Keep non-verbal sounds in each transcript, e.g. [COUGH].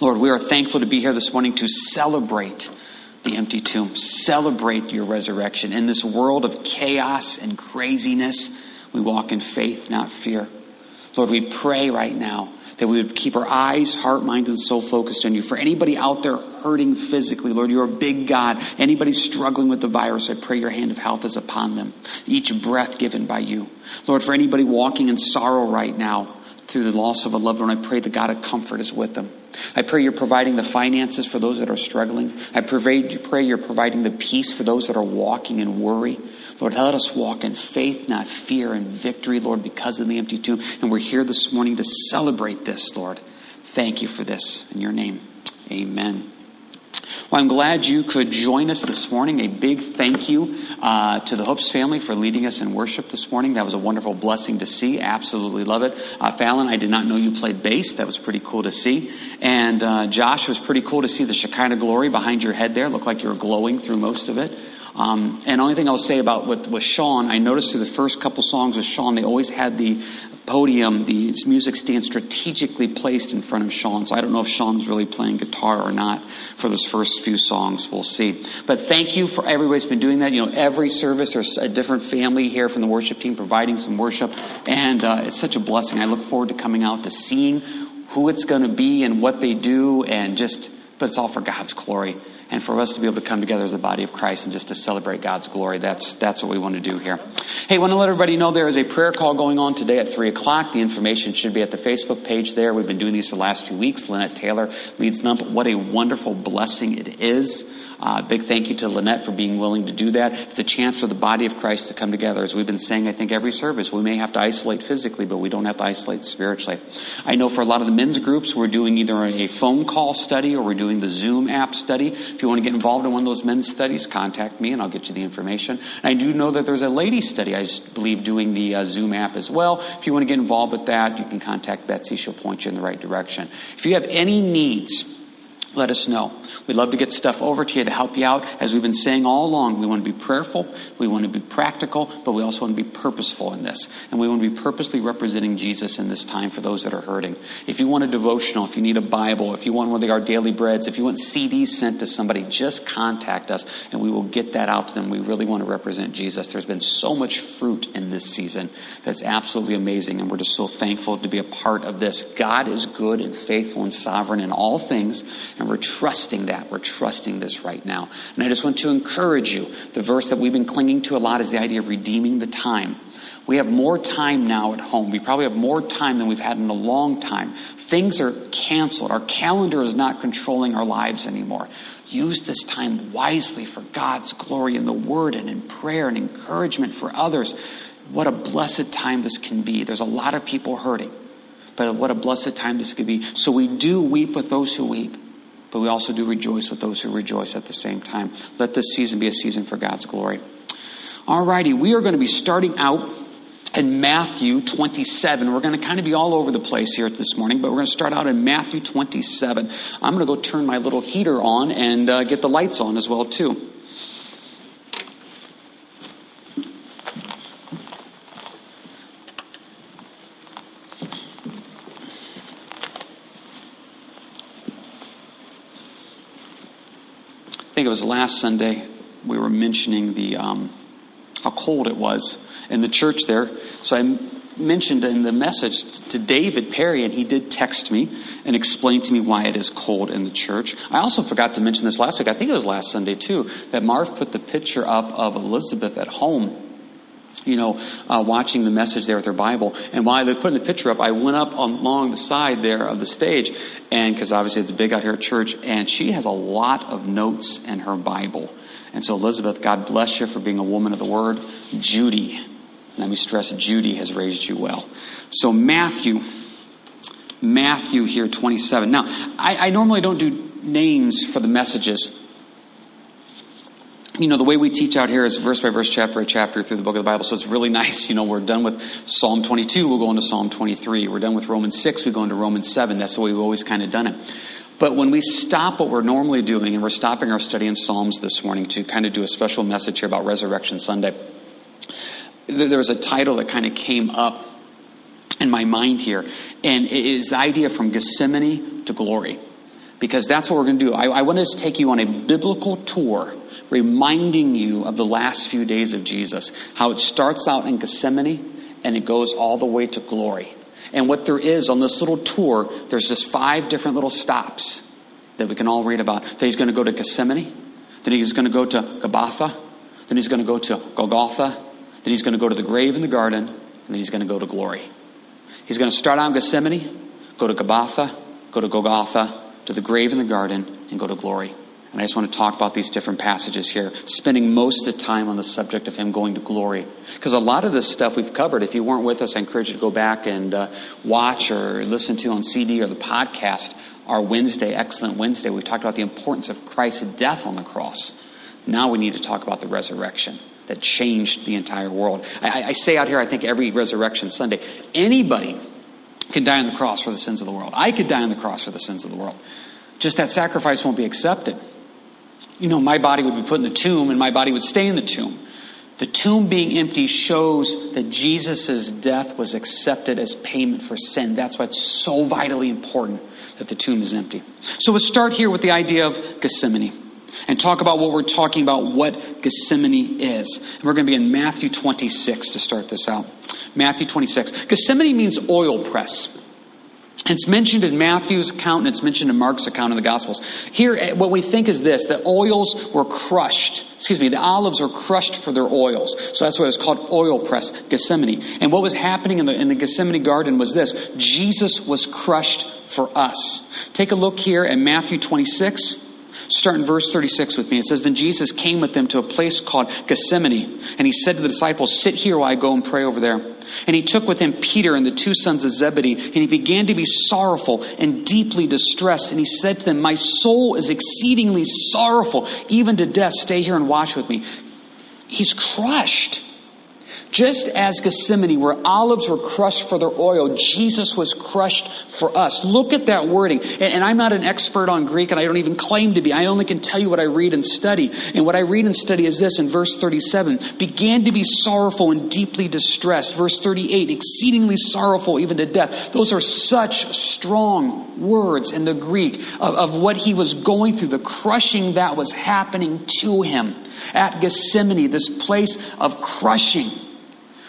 Lord, we are thankful to be here this morning to celebrate the empty tomb, celebrate your resurrection. In this world of chaos and craziness, we walk in faith, not fear. Lord, we pray right now that we would keep our eyes, heart, mind, and soul focused on you. For anybody out there hurting physically, Lord, you're a big God. Anybody struggling with the virus, I pray your hand of health is upon them. Each breath given by you. Lord, for anybody walking in sorrow right now, through the loss of a loved one, I pray the God of comfort is with them. I pray you're providing the finances for those that are struggling. I pray, you're providing the peace for those that are walking in worry. Lord, let us walk in faith, not fear, and victory, Lord, because of the empty tomb. And we're here this morning to celebrate this, Lord. Thank you for this. In your name, amen. Well, I'm glad you could join us this morning. A big thank you uh, to the Hopes family for leading us in worship this morning. That was a wonderful blessing to see. Absolutely love it. Uh, Fallon, I did not know you played bass. That was pretty cool to see. And uh, Josh, was pretty cool to see the Shekinah glory behind your head there. Looked like you were glowing through most of it. Um, and only thing I'll say about with, with Sean, I noticed through the first couple songs with Sean, they always had the podium, the music stand strategically placed in front of Sean. So I don't know if Sean's really playing guitar or not for those first few songs. We'll see. But thank you for everybody's been doing that. You know, every service there's a different family here from the worship team providing some worship, and uh, it's such a blessing. I look forward to coming out to seeing who it's going to be and what they do, and just. But it's all for God's glory and for us to be able to come together as the body of Christ and just to celebrate God's glory. That's, that's what we want to do here. Hey, I want to let everybody know there is a prayer call going on today at 3 o'clock. The information should be at the Facebook page there. We've been doing these for the last few weeks. Lynette Taylor leads them. What a wonderful blessing it is. Uh, big thank you to Lynette for being willing to do that. It's a chance for the body of Christ to come together. As we've been saying, I think every service, we may have to isolate physically, but we don't have to isolate spiritually. I know for a lot of the men's groups, we're doing either a phone call study or we're doing the Zoom app study. If you want to get involved in one of those men's studies, contact me and I'll get you the information. And I do know that there's a ladies study, I believe, doing the uh, Zoom app as well. If you want to get involved with that, you can contact Betsy. She'll point you in the right direction. If you have any needs, let us know. We'd love to get stuff over to you to help you out. As we've been saying all along, we want to be prayerful, we want to be practical, but we also want to be purposeful in this. And we want to be purposely representing Jesus in this time for those that are hurting. If you want a devotional, if you need a Bible, if you want one of our daily breads, if you want CDs sent to somebody, just contact us and we will get that out to them. We really want to represent Jesus. There's been so much fruit in this season that's absolutely amazing, and we're just so thankful to be a part of this. God is good and faithful and sovereign in all things. And and we're trusting that. We're trusting this right now. And I just want to encourage you. The verse that we've been clinging to a lot is the idea of redeeming the time. We have more time now at home. We probably have more time than we've had in a long time. Things are canceled. Our calendar is not controlling our lives anymore. Use this time wisely for God's glory in the Word and in prayer and encouragement for others. What a blessed time this can be. There's a lot of people hurting, but what a blessed time this could be. So we do weep with those who weep but we also do rejoice with those who rejoice at the same time. Let this season be a season for God's glory. All righty, we are going to be starting out in Matthew 27. We're going to kind of be all over the place here this morning, but we're going to start out in Matthew 27. I'm going to go turn my little heater on and uh, get the lights on as well too. Was last Sunday, we were mentioning the um, how cold it was in the church there. So I mentioned in the message to David Perry, and he did text me and explain to me why it is cold in the church. I also forgot to mention this last week. I think it was last Sunday too that Marv put the picture up of Elizabeth at home you know, uh, watching the message there with their Bible. And while they're putting the picture up, I went up along the side there of the stage, and because obviously it's big out here at church, and she has a lot of notes in her Bible. And so, Elizabeth, God bless you for being a woman of the Word. Judy, let me stress, Judy has raised you well. So, Matthew, Matthew here, 27. Now, I, I normally don't do names for the messages you know, the way we teach out here is verse by verse, chapter by chapter through the book of the Bible. So it's really [LAUGHS] nice. You know, we're done with Psalm 22, we'll go into Psalm 23. We're done with Romans 6, we go into Romans 7. That's the way we've always kind of done it. But when we stop what we're normally doing, and we're stopping our study in Psalms this morning to kind of do a special message here about Resurrection Sunday, there was a title that kind of came up in my mind here, and it is the idea from Gethsemane to glory. because that's what we're going to do. I, I want to take you on a biblical tour, reminding you of the last few days of Jesus, how it starts out in Gethsemane and it goes all the way to glory. And what there is on this little tour, there's just five different little stops that we can all read about. That he's going to go to Gethsemane, then he's going to go to Gabbatha, then he's going to go to Golgotha, then he's going to go to the grave in the garden, and then he's going to go to glory. He's going to start out in Gethsemane, go to Gabbatha, go to Golgotha, to the grave in the garden, and go to glory. And I just want to talk about these different passages here, spending most of the time on the subject of him going to glory. Because a lot of this stuff we've covered. If you weren't with us, I encourage you to go back and uh, watch or listen to on CD or the podcast our Wednesday, Excellent Wednesday. We talked about the importance of Christ's death on the cross. Now we need to talk about the resurrection that changed the entire world. I, I say out here, I think every resurrection Sunday, anybody can die on the cross for the sins of the world. I could die on the cross for the sins of the world. Just that sacrifice won't be accepted. You know, my body would be put in the tomb and my body would stay in the tomb. The tomb being empty shows that Jesus' death was accepted as payment for sin. That's why it's so vitally important that the tomb is empty. So let's start here with the idea of Gethsemane and talk about what we're talking about, what Gethsemane is. And we're going to be in Matthew 26 to start this out. Matthew 26. Gethsemane means oil press. It's mentioned in Matthew's account and it's mentioned in Mark's account in the Gospels. Here, eh, what we think is this that oils were crushed. Excuse me, the olives were crushed for their oils. So that's why it was called oil press, Gethsemane. And what was happening in the, in the Gethsemane garden was this Jesus was crushed for us. Take a look here at Matthew 26. Start in verse 36 with me. It says, Then Jesus came with them to a place called Gethsemane, and he said to the disciples, Sit here while I go and pray over there. And he took with him Peter and the two sons of Zebedee, and he began to be sorrowful and deeply distressed. And he said to them, My soul is exceedingly sorrowful, even to death. Stay here and watch with me. He's crushed. Just as Gethsemane, where olives were crushed for their oil, Jesus was crushed for us. Look at that wording. And, and, I'm not an expert on Greek, and I don't even claim to be. I only can tell you what I read and study. And what I read and study is this in verse 37 began to be sorrowful and deeply distressed. Verse 38, exceedingly sorrowful even to death. Those are such strong words in the Greek of, of what he was going through, the crushing that was happening to him at Gethsemane, this place of crushing.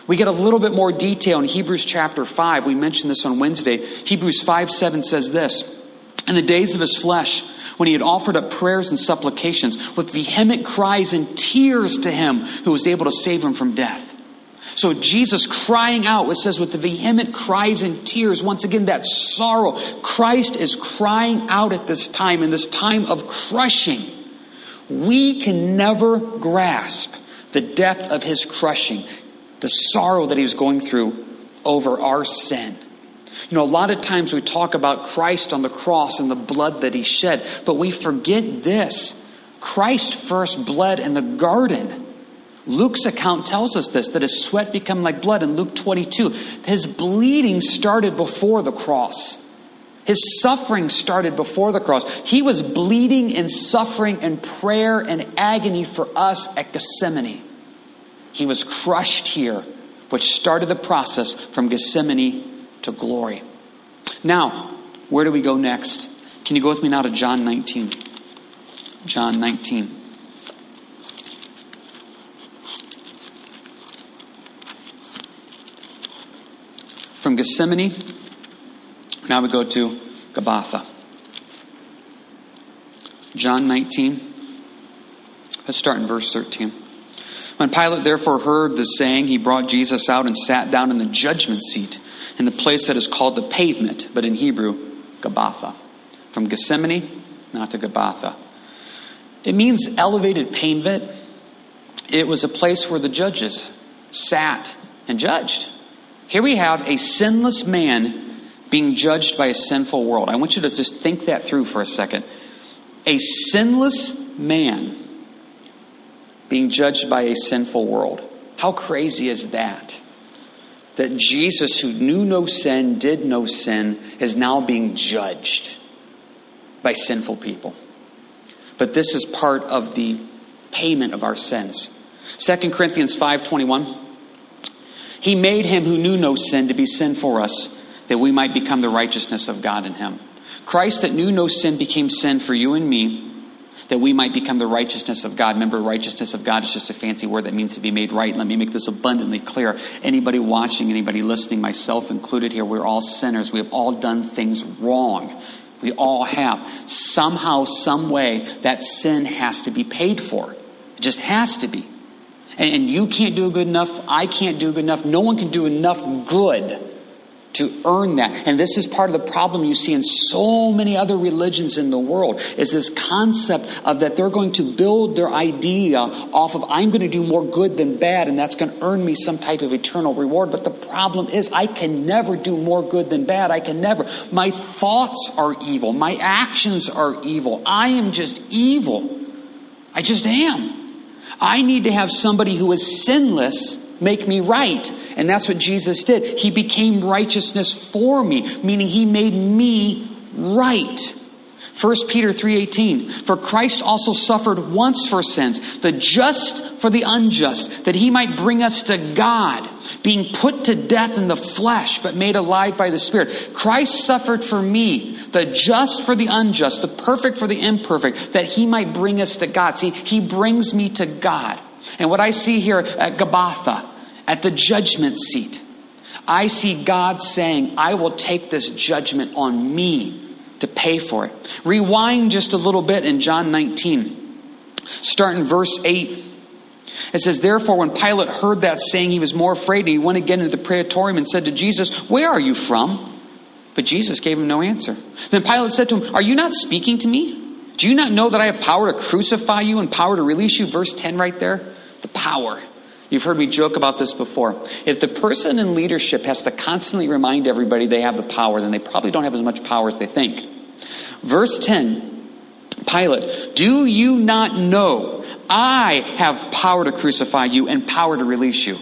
We get a little bit more detail in Hebrews chapter 5. We mentioned this on Wednesday. Hebrews 5 7 says this In the days of his flesh, when he had offered up prayers and supplications with vehement cries and tears to him who was able to save him from death. So Jesus crying out, it says with the vehement cries and tears, once again, that sorrow. Christ is crying out at this time, in this time of crushing. We can never grasp the depth of his crushing the sorrow that he was going through over our sin. You know, a lot of times we talk about Christ on the cross and the blood that he shed, but we forget this. Christ first bled in the garden. Luke's account tells us this that his sweat became like blood in Luke 22. His bleeding started before the cross. His suffering started before the cross. He was bleeding and suffering and prayer and agony for us at Gethsemane. He was crushed here, which started the process from Gethsemane to glory. Now, where do we go next? Can you go with me now to John 19? John 19. From Gethsemane, now we go to Gabbatha. John 19. Let's start in verse 13. When Pilate therefore heard the saying, he brought Jesus out and sat down in the judgment seat in the place that is called the pavement, but in Hebrew, Gabbatha. From Gethsemane, not to Gabbatha. It means elevated pavement. It was a place where the judges sat and judged. Here we have a sinless man being judged by a sinful world. I want you to just think that through for a second. A sinless man being judged by a sinful world. How crazy is that? That Jesus, who knew no sin, did no sin, is now being judged by sinful people. But this is part of the payment of our sins. 2 Corinthians 5:21 He made him who knew no sin to be sin for us that we might become the righteousness of God in him. Christ that knew no sin became sin for you and me, that we might become the righteousness of God. Remember, righteousness of God is just a fancy word that means to be made right. Let me make this abundantly clear. Anybody watching, anybody listening, myself included here, we're all sinners. We have all done things wrong. We all have. Somehow, some way, that sin has to be paid for. It just has to be. And, you can't do good enough. I can't do good enough. No one can do enough good to earn that. And this is part of the problem you see in so many other religions in the world is this concept of that they're going to build their idea off of I'm going to do more good than bad and that's going to earn me some type of eternal reward. But the problem is I can never do more good than bad. I can never. My thoughts are evil. My actions are evil. I am just evil. I just am. I need to have somebody who is sinless make me right. And that's what Jesus did. He became righteousness for me, meaning he made me right. 1 Peter 3:18 For Christ also suffered once for sins the just for the unjust that he might bring us to God being put to death in the flesh but made alive by the spirit Christ suffered for me the just for the unjust the perfect for the imperfect that he might bring us to God see he brings me to God and what I see here at Gabbatha, at the judgment seat, I see God saying, I will take this judgment on me to pay for it. Rewind just a little bit in John 19, start in verse 8. It says, Therefore, when Pilate heard that saying, he was more afraid, and he went again into the praetorium and said to Jesus, Where are you from? But Jesus gave him no answer. Then Pilate said to him, Are you not speaking to me? Do you not know that I have power to crucify you and power to release you? Verse 10 right there. The power. You've heard me joke about this before. If the person in leadership has to constantly remind everybody they have the power, then they probably don't have as much power as they think. Verse 10 Pilate, do you not know I have power to crucify you and power to release you?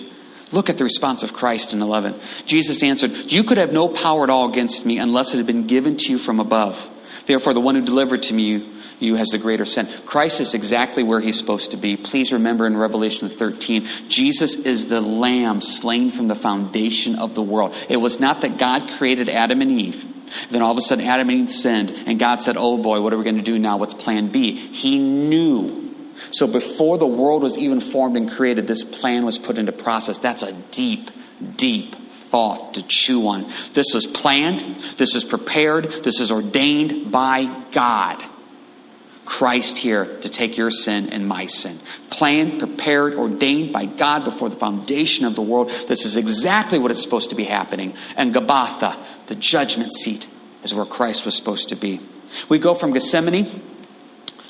Look at the response of Christ in 11. Jesus answered, You could have no power at all against me unless it had been given to you from above. Therefore, the one who delivered to me you has the greater sin. Christ is exactly where he's supposed to be. Please remember in Revelation 13, Jesus is the lamb slain from the foundation of the world. It was not that God created Adam and Eve. Then all of a sudden, Adam and Eve sinned, and God said, Oh boy, what are we going to do now? What's plan B? He knew. So before the world was even formed and created, this plan was put into process. That's a deep, deep thought to chew on. This was planned, this was prepared, this is ordained by God. Christ here to take your sin and my sin. Planned, prepared, ordained by God before the foundation of the world. This is exactly what is supposed to be happening. And Gabbatha, the judgment seat, is where Christ was supposed to be. We go from Gethsemane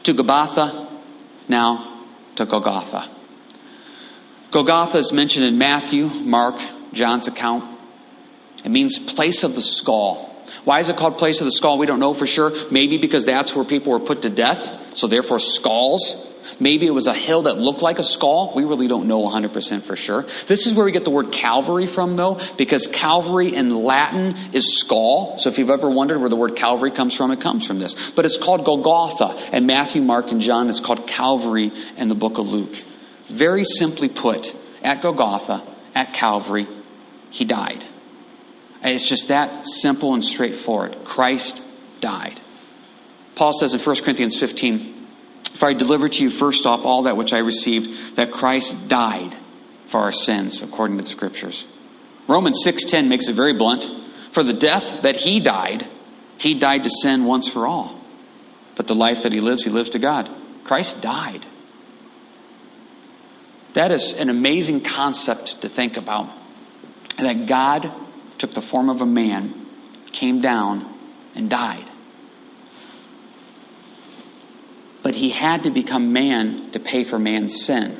to Gabbatha, now to Golgotha. Golgotha is mentioned in Matthew, Mark, John's account. It means place of the skull. Why is it called place of the skull? We don't know for sure. Maybe because that's where people were put to death, so therefore skulls. Maybe it was a hill that looked like a skull. We really don't know 100% for sure. This is where we get the word Calvary from, though, because Calvary in Latin is skull. So if you've ever wondered where the word Calvary comes from, it comes from this. But it's called Golgotha. And Matthew, Mark, and John, it's called Calvary in the book of Luke. Very simply put, at Golgotha, at Calvary, he died. It's just that simple and straightforward. Christ died. Paul says in 1 Corinthians 15, For I delivered to you first off all that which I received, that Christ died for our sins, according to the Scriptures. Romans 6.10 makes it very blunt. For the death that he died, he died to sin once for all. But the life that he lives, he lives to God. Christ died. That is an amazing concept to think about. That God took the form of a man, came down, and died. But he had to become man to pay for man's sin.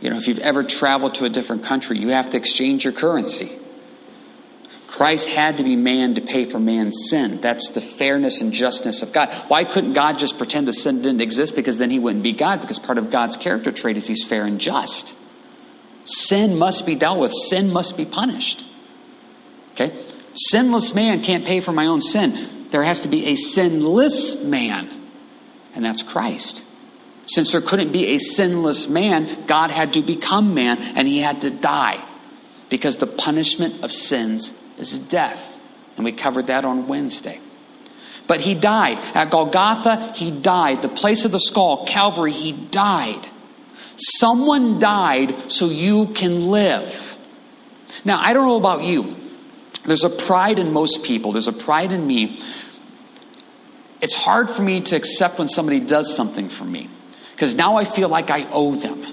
You know, if you've ever traveled to a different country, you have to exchange your currency. Christ had to be man to pay for man's sin. That's the fairness and justness of God. Why couldn't God just pretend the sin didn't exist? Because then he wouldn't be God, because part of God's character trait is he's fair and just. Sin must be dealt with, sin must be punished. Okay? Sinless man can't pay for my own sin. There has to be a sinless man, and that's Christ. Since there couldn't be a sinless man, God had to become man and he had to die because the punishment of sins is death. And we covered that on Wednesday. But he died. At Golgotha, he died. The place of the skull, Calvary, he died. Someone died so you can live. Now, I don't know about you. There's a pride in most people, there's a pride in me. It's hard for me to accept when somebody does something for me because now I feel like I owe them.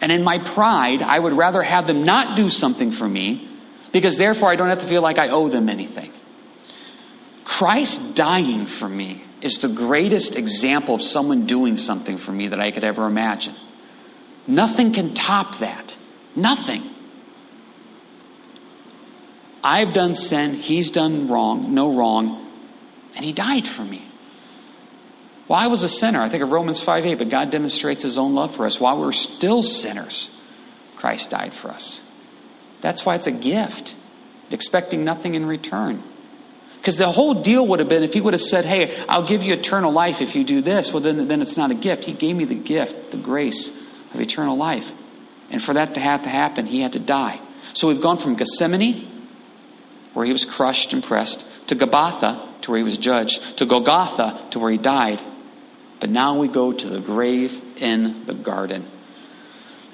And in my pride, I would rather have them not do something for me because therefore I don't have to feel like I owe them anything. Christ dying for me is the greatest example of someone doing something for me that I could ever imagine. Nothing can top that. Nothing. I've done sin, he's done wrong, no wrong, and he died for me. Well, I was a sinner. I think of Romans 5 8, but God demonstrates his own love for us. While we're still sinners, Christ died for us. That's why it's a gift, expecting nothing in return. Because the whole deal would have been if he would have said, Hey, I'll give you eternal life if you do this, well, then, then it's not a gift. He gave me the gift, the grace of eternal life. And for that to have to happen, he had to die. So we've gone from Gethsemane, where he was crushed and pressed, to Gabbatha, to where he was judged, to Golgotha, to where he died. But now we go to the grave in the garden.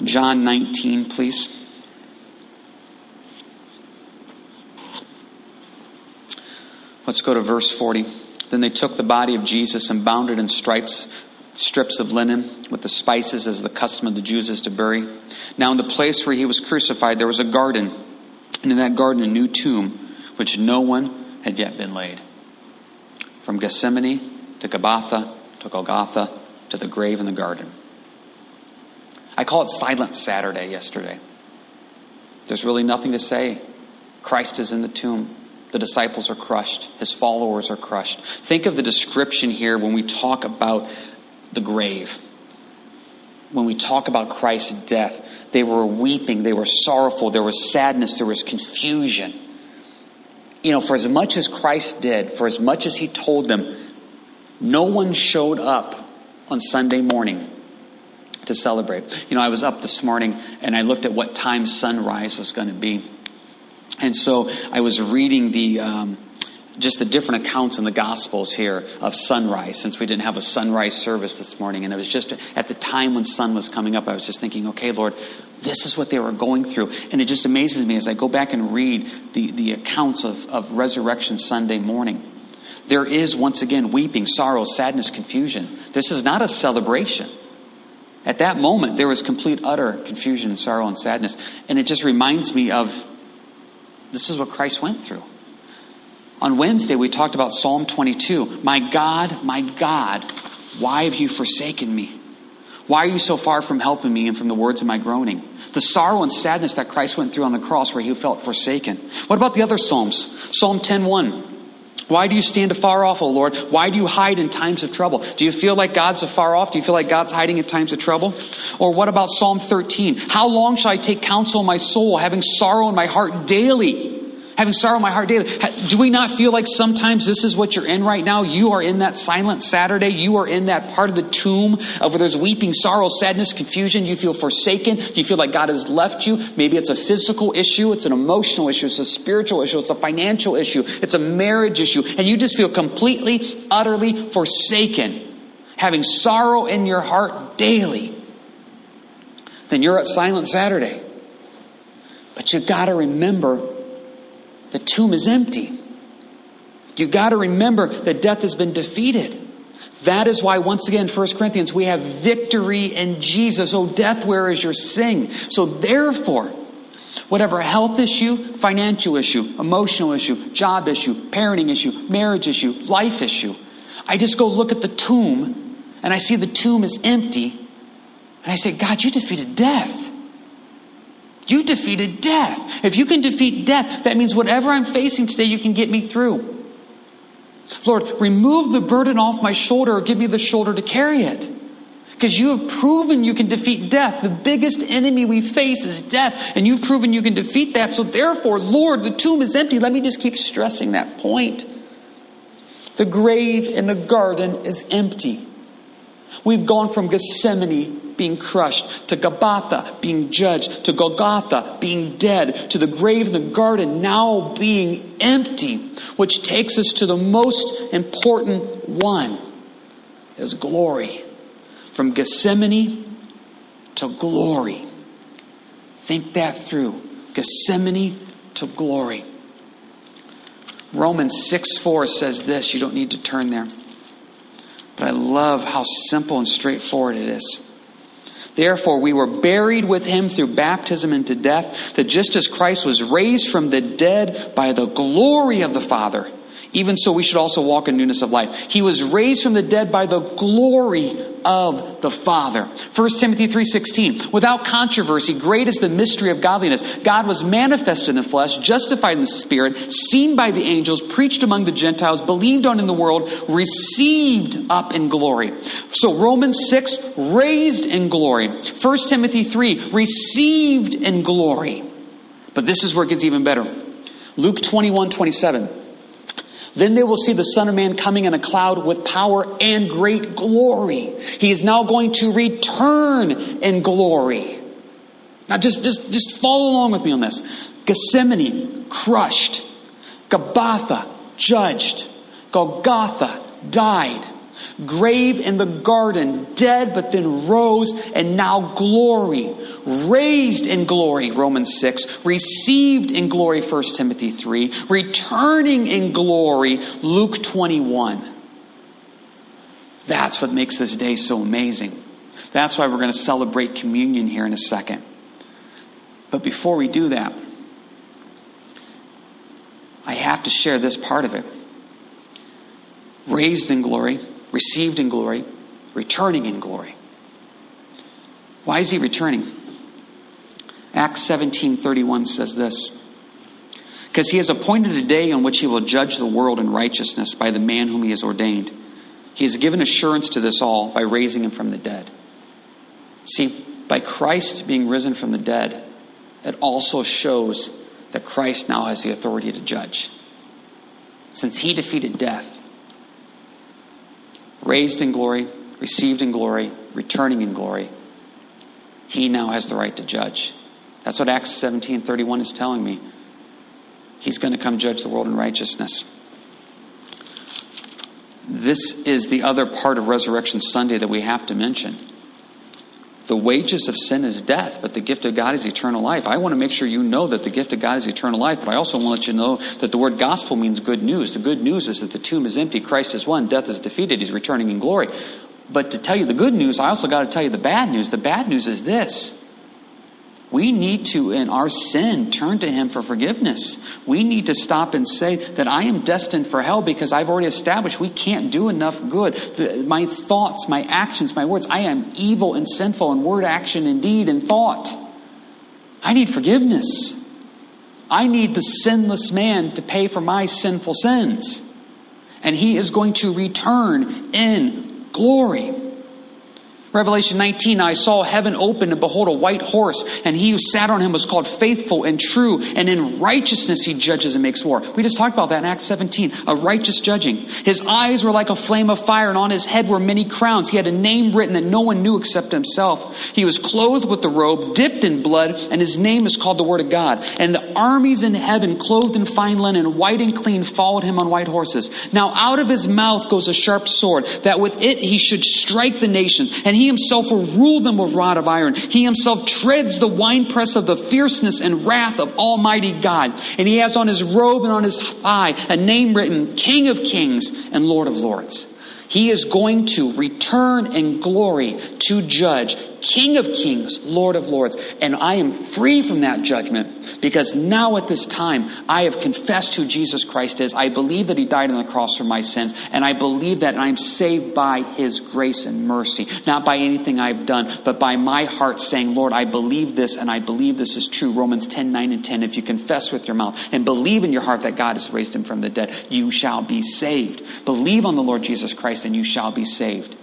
John 19, please. Let's go to verse 40. Then they took the body of Jesus and bound it in stripes, strips of linen with the spices as the custom of the Jews is to bury. Now, in the place where he was crucified, there was a garden, and in that garden, a new tomb, which no one had yet been laid. From Gethsemane to Gabbatha to Golgotha to the grave in the garden. I call it Silent Saturday yesterday. There's really nothing to say. Christ is in the tomb. The disciples are crushed. His followers are crushed. Think of the description here when we talk about the grave. When we talk about Christ's death, they were weeping, they were sorrowful, there was sadness, there was confusion. You know, for as much as Christ did, for as much as he told them, no one showed up on Sunday morning to celebrate. You know, I was up this morning and I looked at what time sunrise was going to be. And so I was reading the. Um, just the different accounts in the Gospels here of sunrise, since we didn't have a sunrise service this morning. And it was just at the time when sun was coming up, I was just thinking, okay, Lord, this is what they were going through. And it just amazes me as I go back and read the, the accounts of, of Resurrection Sunday morning. There is, once again, weeping, sorrow, sadness, confusion. This is not a celebration. At that moment, there was complete, utter confusion and sorrow and sadness. And it just reminds me of this is what Christ went through. On Wednesday, we talked about Psalm 22. My God, my God, why have you forsaken me? Why are you so far from helping me and from the words of my groaning? The sorrow and sadness that Christ went through on the cross where he felt forsaken. What about the other Psalms? Psalm 10:1. Why do you stand afar off, O Lord? Why do you hide in times of trouble? Do you feel like God's afar off? Do you feel like God's hiding in times of trouble? Or what about Psalm 13? How long shall I take counsel in my soul, having sorrow in my heart daily? Having sorrow in my heart daily. Do we not feel like sometimes this is what you're in right now? You are in that silent Saturday. You are in that part of the tomb of where there's weeping, sorrow, sadness, confusion. You feel forsaken. You feel like God has left you. Maybe it's a physical issue. It's an emotional issue. It's a spiritual issue. It's a financial issue. It's a marriage issue. And you just feel completely, utterly forsaken, having sorrow in your heart daily. Then you're at Silent Saturday. But you got to remember the tomb is empty. You got to remember that death has been defeated. That is why, once again, 1 Corinthians, we have victory in Jesus. Oh, death, where is your sting? So, therefore, whatever health issue, financial issue, emotional issue, job issue, parenting issue, marriage issue, life issue, I just go look at the tomb and I see the tomb is empty. And I say, God, you defeated death. You defeated death. If you can defeat death, that means whatever I'm facing today, you can get me through. Lord, remove the burden off my shoulder or give me the shoulder to carry it. Because you have proven you can defeat death. The biggest enemy we face is death, and you've proven you can defeat that. So, therefore, Lord, the tomb is empty. Let me just keep stressing that point. The grave in the garden is empty. We've gone from Gethsemane being crushed to Gabbatha being judged to Golgotha being dead to the grave in the garden now being empty, which takes us to the most important one is glory. From Gethsemane to glory. Think that through. Gethsemane to glory. Romans 6 4 says this. You don't need to turn there. But I love how simple and straightforward it is. Therefore, we were buried with him through baptism into death, that just as Christ was raised from the dead by the glory of the Father, even so we should also walk in newness of life. He was raised from the dead by the glory of the Father. 1 Timothy 3:16. Without controversy, great is the mystery of godliness. God was manifested in the flesh, justified in the spirit, seen by the angels, preached among the Gentiles, believed on in the world, received up in glory. So Romans 6 raised in glory. 1 Timothy 3 received in glory. But this is where it gets even better. Luke 21, 27. Then they will see the Son of Man coming in a cloud with power and great glory. He is now going to return in glory. Now just, just, just follow along with me on this. Gethsemane, crushed. Gabbatha, judged. Golgotha, died grave in the garden, dead, but then rose, and now glory, raised in glory, Romans 6, received in glory, 1 Timothy 3, returning in glory, Luke 21. That's what makes this day so amazing. That's why we're going to celebrate communion here in a second. But before we do that, I have to share this part of it. Raised in glory, received in glory, returning in glory. Why is he returning? Acts 17:31 says this. Because he has appointed a day on which he will judge the world in righteousness by the man whom he has ordained. He has given assurance to this all by raising him from the dead. See, by Christ being risen from the dead, it also shows that Christ now has the authority to judge. Since he defeated death, raised in glory, received in glory, returning in glory, he now has the right to judge. That's what Acts 17 31 is telling me. He's going to come judge the world in righteousness. This is the other part of Resurrection Sunday that we have to mention. The wages of sin is death, but the gift of God is eternal life. I want to make sure you know that the gift of God is eternal life, but I also want you to let you know that the word gospel means good news. The good news is that the tomb is empty, Christ is won, death is defeated, he's returning in glory. But to tell you the good news, I also got to tell you the bad news. The bad news is this we need to, in our sin, turn to Him for forgiveness. We need to stop and say that I am destined for hell because I've already established we can't do enough good. The, my thoughts, my actions, my words, I am evil and sinful in word, action, and deed, and thought. I need forgiveness. I need the sinless man to pay for my sinful sins. And He is going to return in glory. Revelation 19, I saw heaven open and behold a white horse, and he who sat on him was called faithful and true, and in righteousness he judges and makes war. We just talked about that in Acts 17, a righteous judging. His eyes were like a flame of fire, and on his head were many crowns. He had a name written that no one knew except himself. He was clothed with the robe, dipped in blood, and his name is called the Word of God. And the armies in heaven, clothed in fine linen, white and clean, followed him on white horses. Now out of his mouth goes a sharp sword, that with it he should strike the nations, and he he himself will rule them with rod of iron. He himself treads the winepress of the fierceness and wrath of Almighty God. And he has on his robe and on his thigh a name written King of Kings and Lord of Lords. He is going to return in glory to judge King of kings, Lord of lords. And I am free from that judgment because now at this time I have confessed who Jesus Christ is. I believe that he died on the cross for my sins. And I believe that I'm saved by his grace and mercy. Not by anything I've done, but by my heart saying, Lord, I believe this and I believe this is true. Romans 10, 9 and 10. If you confess with your mouth and believe in your heart that God has raised him from the dead, you shall be saved. Believe on the Lord Jesus Christ and you shall be saved.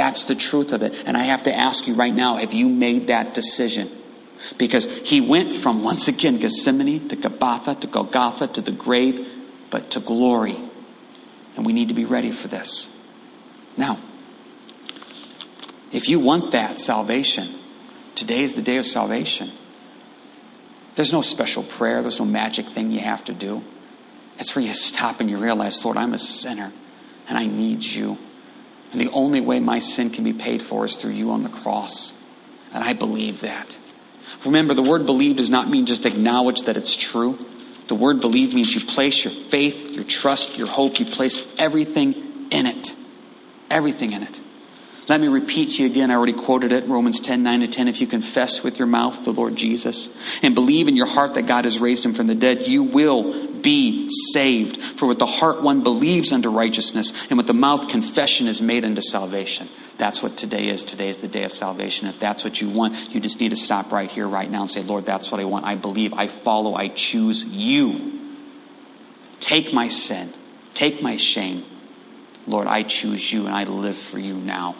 That's the truth of it. And I have to ask you right now have you made that decision? Because he went from, [LAUGHS] once again, Gethsemane to Gabbatha to Golgotha to the grave, but to glory. And we need to be ready for this. Now, If you want that salvation, today is the day of salvation. There's no special prayer, there's no magic thing you have to do. It's where you stop and you realize, Lord, I'm a sinner and I need you. And the only way my sin can be paid for is through you on the cross. And I believe that. Remember, the word believe does not mean just acknowledge that it's true. The word believe means you place your faith, your trust, your hope, you place everything in it. Everything in it. Let me repeat to you again. I already quoted it, Romans 10, 9 to 10. If you confess with your mouth the Lord Jesus and believe in your heart that God has raised him from the dead, you will be saved. For with the heart one believes unto righteousness, and with the mouth confession is made unto salvation. That's what today is. Today is the day of salvation. If that's what you want, you just need to stop right here, right now, and say, Lord, that's what I want. I believe, I follow, I choose you. Take my sin, take my shame. Lord, I choose you, and I live for you now.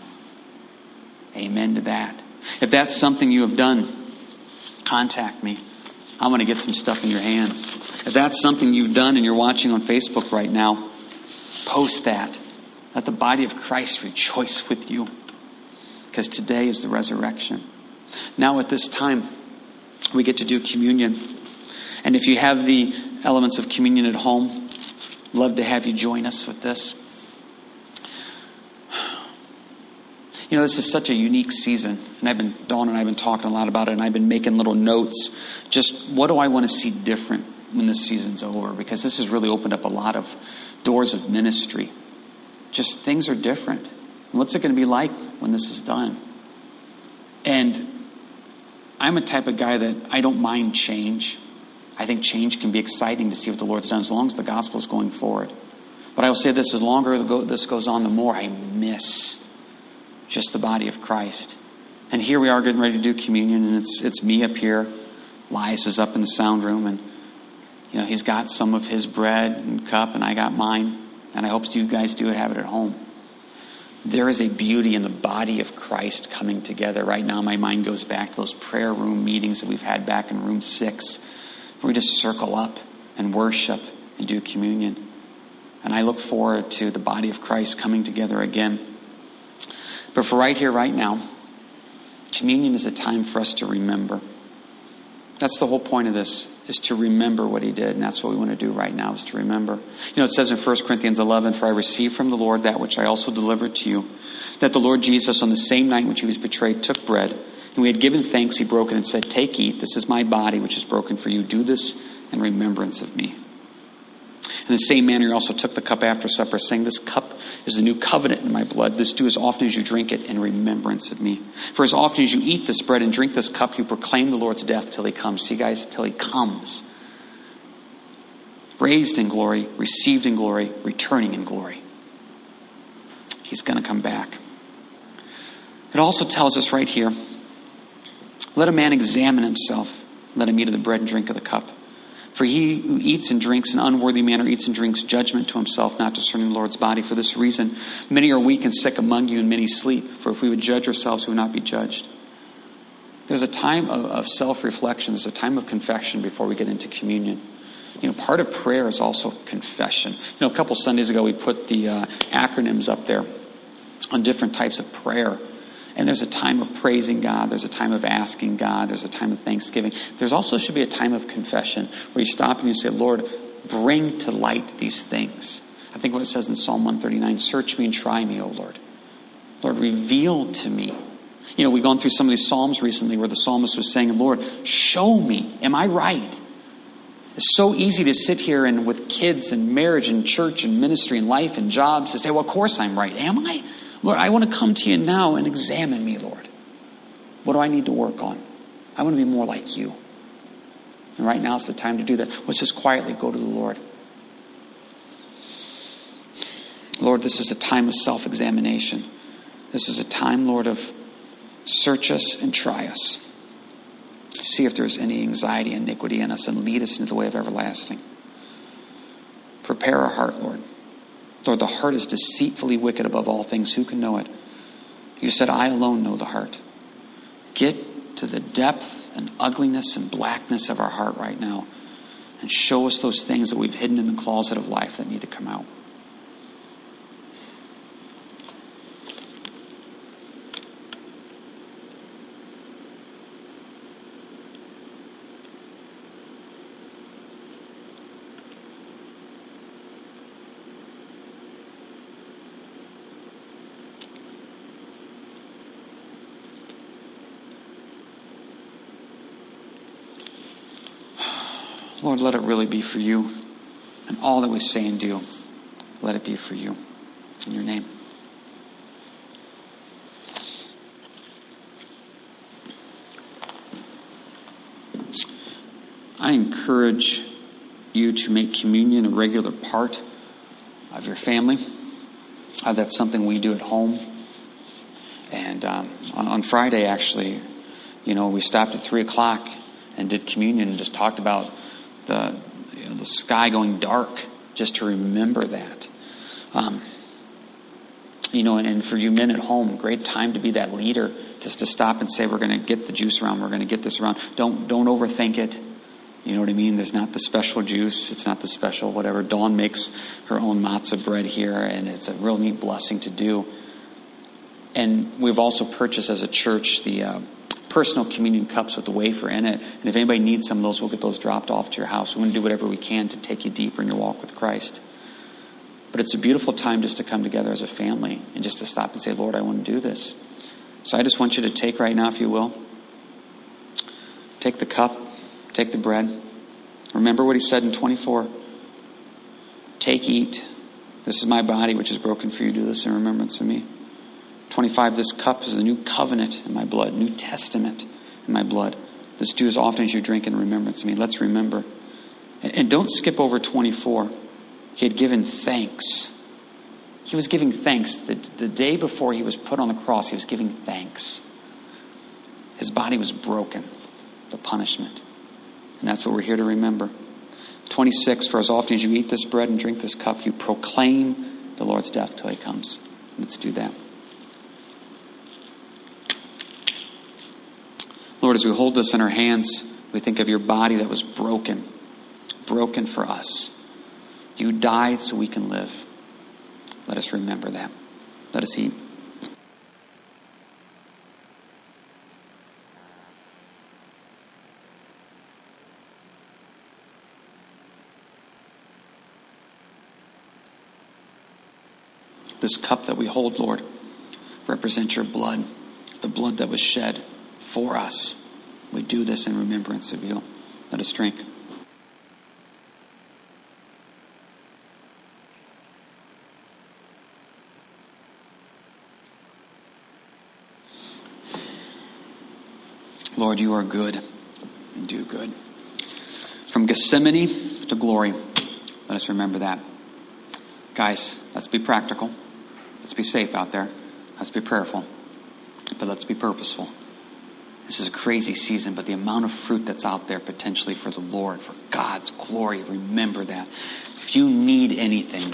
Amen to that. If that's something you have done, contact me. I want to get some stuff in your hands. If that's something you've done and you're watching on Facebook right now, post that. Let the body of Christ rejoice with you because today is the resurrection. Now, at this time, we get to do communion. And if you have the elements of communion at home, love to have you join us with this. You know, this is such a unique season. And I've been, Dawn and I have been talking a lot about it, and I've been making little notes. Just what do I want to see different when this season's over? Because this has really opened up a lot of doors of ministry. Just things are different. What's it going to be like when this is done? And I'm a type of guy that I don't mind change. I think change can be exciting to see what the Lord's done as long as the gospel is going forward. But I will say this: as longer this goes on, the more I miss just the body of Christ. And here we are getting ready to do communion, and it's, it's me up here. Lias is up in the sound room, and you know he's got some of his bread and cup, and I got mine. And I hope you guys do have it at home. There is a beauty in the body of Christ coming together. Right now, my mind goes back to those prayer room meetings that we've had back in room six, where we just circle up and worship and do communion. And I look forward to the body of Christ coming together again. But for right here, right now, communion is a time for us to remember. That's the whole point of this, is to remember what he did. And that's what we want to do right now, is to remember. You know, it says in 1 Corinthians 11, For I received from the Lord that which I also delivered to you, that the Lord Jesus, on the same night in which he was betrayed, took bread. And we had given thanks, he broke it and said, Take, eat. This is my body, which is broken for you. Do this in remembrance of me. In the same manner, he also took the cup after supper, saying, This cup is the new covenant in my blood. This do as often as you drink it in remembrance of me. For as often as you eat this bread and drink this cup, you proclaim the Lord's death till he comes. See, guys, till he comes. Raised in glory, received in glory, returning in glory. He's going to come back. It also tells us right here let a man examine himself. Let him eat of the bread and drink of the cup. For he who eats and drinks in unworthy manner eats and drinks judgment to himself, not discerning the Lord's body. For this reason, many are weak and sick among you, and many sleep. For if we would judge ourselves, we would not be judged. There's a time of, of self reflection, there's a time of confession before we get into communion. You know, part of prayer is also confession. You know, a couple Sundays ago, we put the uh, acronyms up there on different types of prayer. And there's a time of praising God, there's a time of asking God, there's a time of thanksgiving. There's also should be a time of confession where you stop and you say, Lord, bring to light these things. I think what it says in Psalm 139 Search me and try me, O Lord. Lord, reveal to me. You know, we've gone through some of these Psalms recently where the psalmist was saying, Lord, show me. Am I right? It's so easy to sit here and with kids and marriage and church and ministry and life and jobs to say, well, of course I'm right. Am I? Lord, I want to come to you now and examine me, Lord. What do I need to work on? I want to be more like you. And right now is the time to do that. Let's just quietly go to the Lord. Lord, this is a time of self examination. This is a time, Lord, of search us and try us. See if there's any anxiety, iniquity in us, and lead us into the way of everlasting. Prepare our heart, Lord. Lord, the heart is deceitfully wicked above all things. Who can know it? You said, I alone know the heart. Get to the depth and ugliness and blackness of our heart right now and show us those things that we've hidden in the closet of life that need to come out. Lord, let it really be for you. And all that we say and do, let it be for you. In your name. I encourage you to make communion a regular part of your family. Uh, that's something we do at home. And um, on, on Friday, actually, you know, we stopped at 3 o'clock and did communion and just talked about the, you know, the sky going dark, just to remember that. Um, you know, and, and, for you men at home, great time to be that leader, just to stop and say, we're going to get the juice around, we're going to get this around. Don't, don't overthink it. You know what I mean? There's not the special juice. It's not the special whatever. Dawn makes her own matzah bread here, and it's a real neat blessing to do. And we've also purchased as a church the uh, personal communion cups with the wafer in it. And if anybody needs some of those, we'll get those dropped off to your house. We want to do whatever we can to take you deeper in your walk with Christ. But it's a beautiful time just to come together as a family and just to stop and say, Lord, I want to do this. So I just want you to take right now, if you will, take the cup Take the bread. Remember what he said in 24. Take, eat. This is my body, which is broken for you. Do this in remembrance of me. 25. This cup is the new covenant in my blood, New Testament in my blood. This do as often as you drink in remembrance of me. Let's remember. And don't skip over 24. He had given thanks. He was giving thanks. The, the day before he was put on the cross, he was giving thanks. His body was broken, the punishment. And that's what we're here to remember. 26 For as often as you eat this bread and drink this cup, you proclaim the Lord's death till he comes. Let's do that. Lord, as we hold this in our hands, we think of your body that was broken, broken for us. You died so we can live. Let us remember that. Let us eat. This cup that we hold, Lord, represents your blood, the blood that was shed for us. We do this in remembrance of you. Let us drink. Lord, you are good and do good. From Gethsemane to glory, let us remember that. Guys, let's be practical. Let's be safe out there. Let's be prayerful. But let's be purposeful. This is a crazy season, but the amount of fruit that's out there potentially for the Lord, for God's glory, remember that. If you need anything,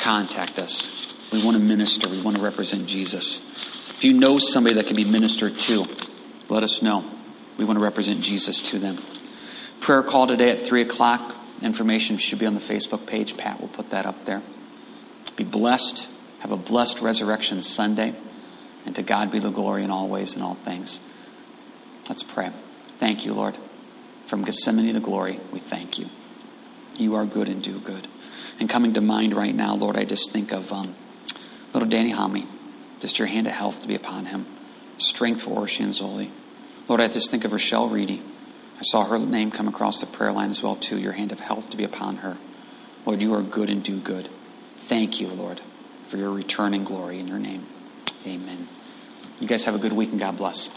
contact us. We want to minister, we want to represent Jesus. If you know somebody that can be ministered to, let us know. We want to represent Jesus to them. Prayer call today at 3 o'clock. Information should be on the Facebook page. Pat will put that up there. Be blessed. Have a blessed Resurrection Sunday. And to God be the glory in all ways and all things. Let's pray. Thank you, Lord. From Gethsemane to glory, we thank you. You are good and do good. And coming to mind right now, Lord, I just think of um, little Danny Homme. Just your hand of health to be upon him. Strength for Orshi Zoli. Lord, I just think of Rochelle Reedy. I saw her name come across the prayer line as well, too. Your hand of health to be upon her. Lord, you are good and do good. Thank you, Lord for your return returning glory in your name. Amen. You guys have a good week and God bless.